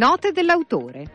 Note dell'autore.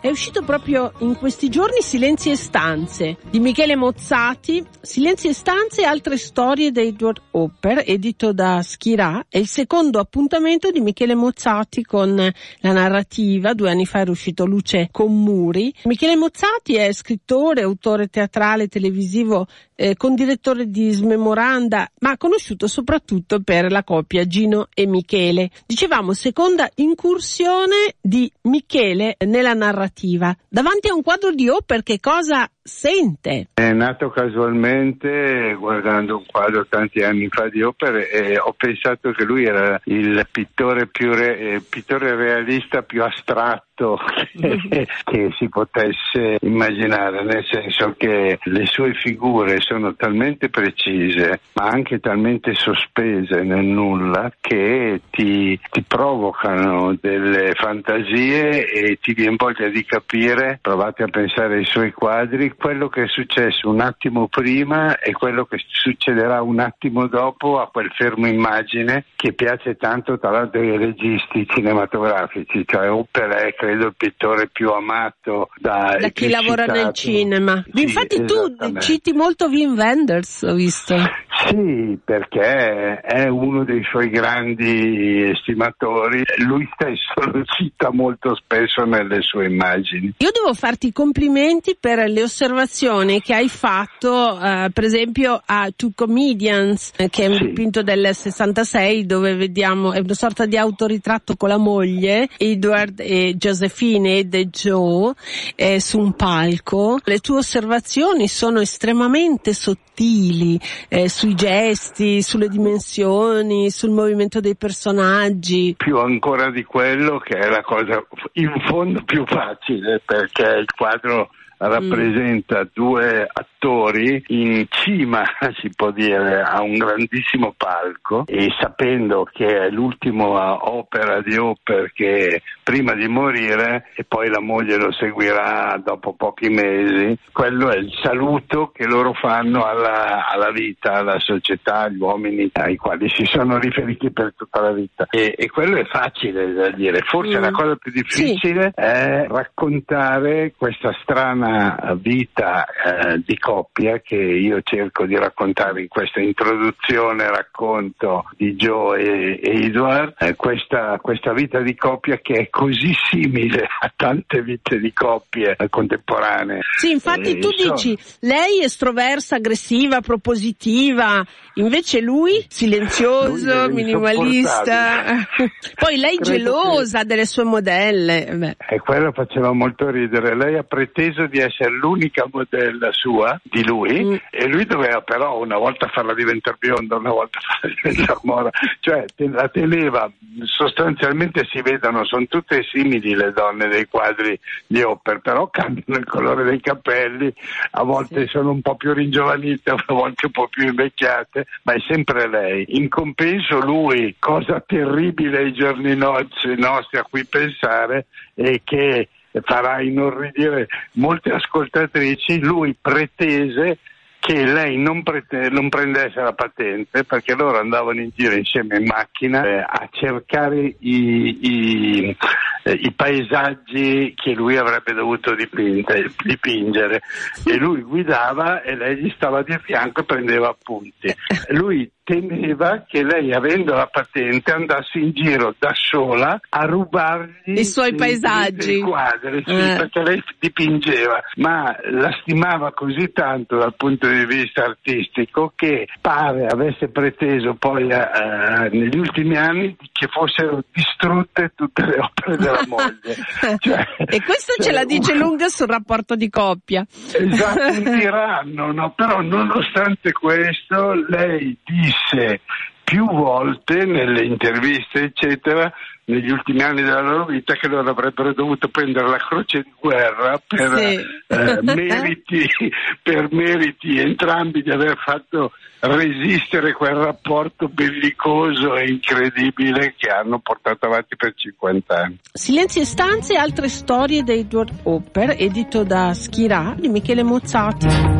È uscito proprio in questi giorni Silenzi e stanze di Michele Mozzati, Silenzi e stanze e altre storie di Edward Hopper, edito da Schirà, è il secondo appuntamento di Michele Mozzati con la narrativa, due anni fa era uscito Luce con Muri. Michele Mozzati è scrittore, autore teatrale, televisivo, eh, condirettore di Smemoranda, ma conosciuto soprattutto per la coppia Gino e Michele. Dicevamo seconda incursione di Michele nella narrativa. Davanti a un quadro di Hopper che cosa sente? È nato casualmente guardando un quadro tanti anni fa di Hopper e ho pensato che lui era il pittore, più re, eh, pittore realista più astratto che, che si potesse immaginare, nel senso che le sue figure sono talmente precise ma anche talmente sospese nel nulla che ti, ti provocano delle fantasie e ti viene voglia di capire, provate a pensare ai suoi quadri, quello che è successo un attimo prima e quello che succederà un attimo dopo a quel fermo immagine che piace tanto tra l'altro ai registi cinematografici, cioè Hopper è credo il pittore più amato da, da chi lavora citato. nel cinema. Sì, Infatti tu citi molto Wim Wenders, ho visto. Sì, perché è uno dei suoi grandi estimatori, lui stesso lo cita molto spesso nelle sue immagini. Io devo farti i complimenti per le osservazioni che hai fatto, uh, per esempio a Two Comedians, che è un sì. dipinto del 66 dove vediamo, è una sorta di autoritratto con la moglie, Edward e Josephine ed Joe, eh, su un palco. Le tue osservazioni sono estremamente sottili eh, sui gesti, sulle dimensioni, sul movimento dei personaggi. Più ancora di quello che è la cosa in fondo più facile perché il quadro rappresenta mm. due attori in cima, si può dire, a un grandissimo palco e sapendo che è l'ultima opera di Hopper che prima di morire e poi la moglie lo seguirà dopo pochi mesi, quello è il saluto che loro fanno alla, alla vita, alla società, agli uomini ai quali si sono riferiti per tutta la vita. E, e quello è facile da dire, forse mm. la cosa più difficile sì. è raccontare questa strana vita eh, di coppia che io cerco di raccontare in questa introduzione, racconto di Joe e, e Edward, eh, questa, questa vita di coppia che è così simile a tante vite di coppie contemporanee. Sì, infatti eh, tu so... dici lei estroversa, aggressiva, propositiva, invece lui silenzioso, lui minimalista. Poi lei Credo gelosa che... delle sue modelle. Beh. E quello faceva molto ridere. Lei ha preteso di essere l'unica modella sua di lui mm. e lui doveva però una volta farla diventare bionda, una volta farla diventare mora, cioè la teneva sostanzialmente si vedono, sono tutte simili le donne dei quadri di Hopper, però cambiano il colore dei capelli, a volte sì. sono un po' più ringiovanite, a volte un po' più invecchiate, ma è sempre lei. In compenso lui, cosa terribile ai giorni nostri a cui pensare, è che farà inorridire molte ascoltatrici, lui pretese che lei non, prete- non, prendesse la patente perché loro andavano in giro insieme in macchina eh, a cercare i, i, eh, i, paesaggi che lui avrebbe dovuto dipinte, dipingere e lui guidava e lei gli stava di fianco e prendeva appunti. Lui temeva che lei, avendo la patente, andasse in giro da sola a rubargli i suoi paesaggi. I quadri, sì, eh. perché lei dipingeva, ma la stimava così tanto dal punto di vista artistico che pare avesse preteso poi a, a, negli ultimi anni che fossero distrutte tutte le opere della moglie. Cioè, e questo cioè, ce la dice lunga sul rapporto di coppia. Esatto, un tiranno, no? però nonostante questo lei disse più volte nelle interviste, eccetera, negli ultimi anni della loro vita che loro avrebbero dovuto prendere la croce di guerra per, sì. eh, meriti, per meriti entrambi di aver fatto resistere quel rapporto bellicoso e incredibile che hanno portato avanti per 50 anni. Silenzi e stanze e altre storie di Edward Hopper, edito da Schirà di Michele Mozzati.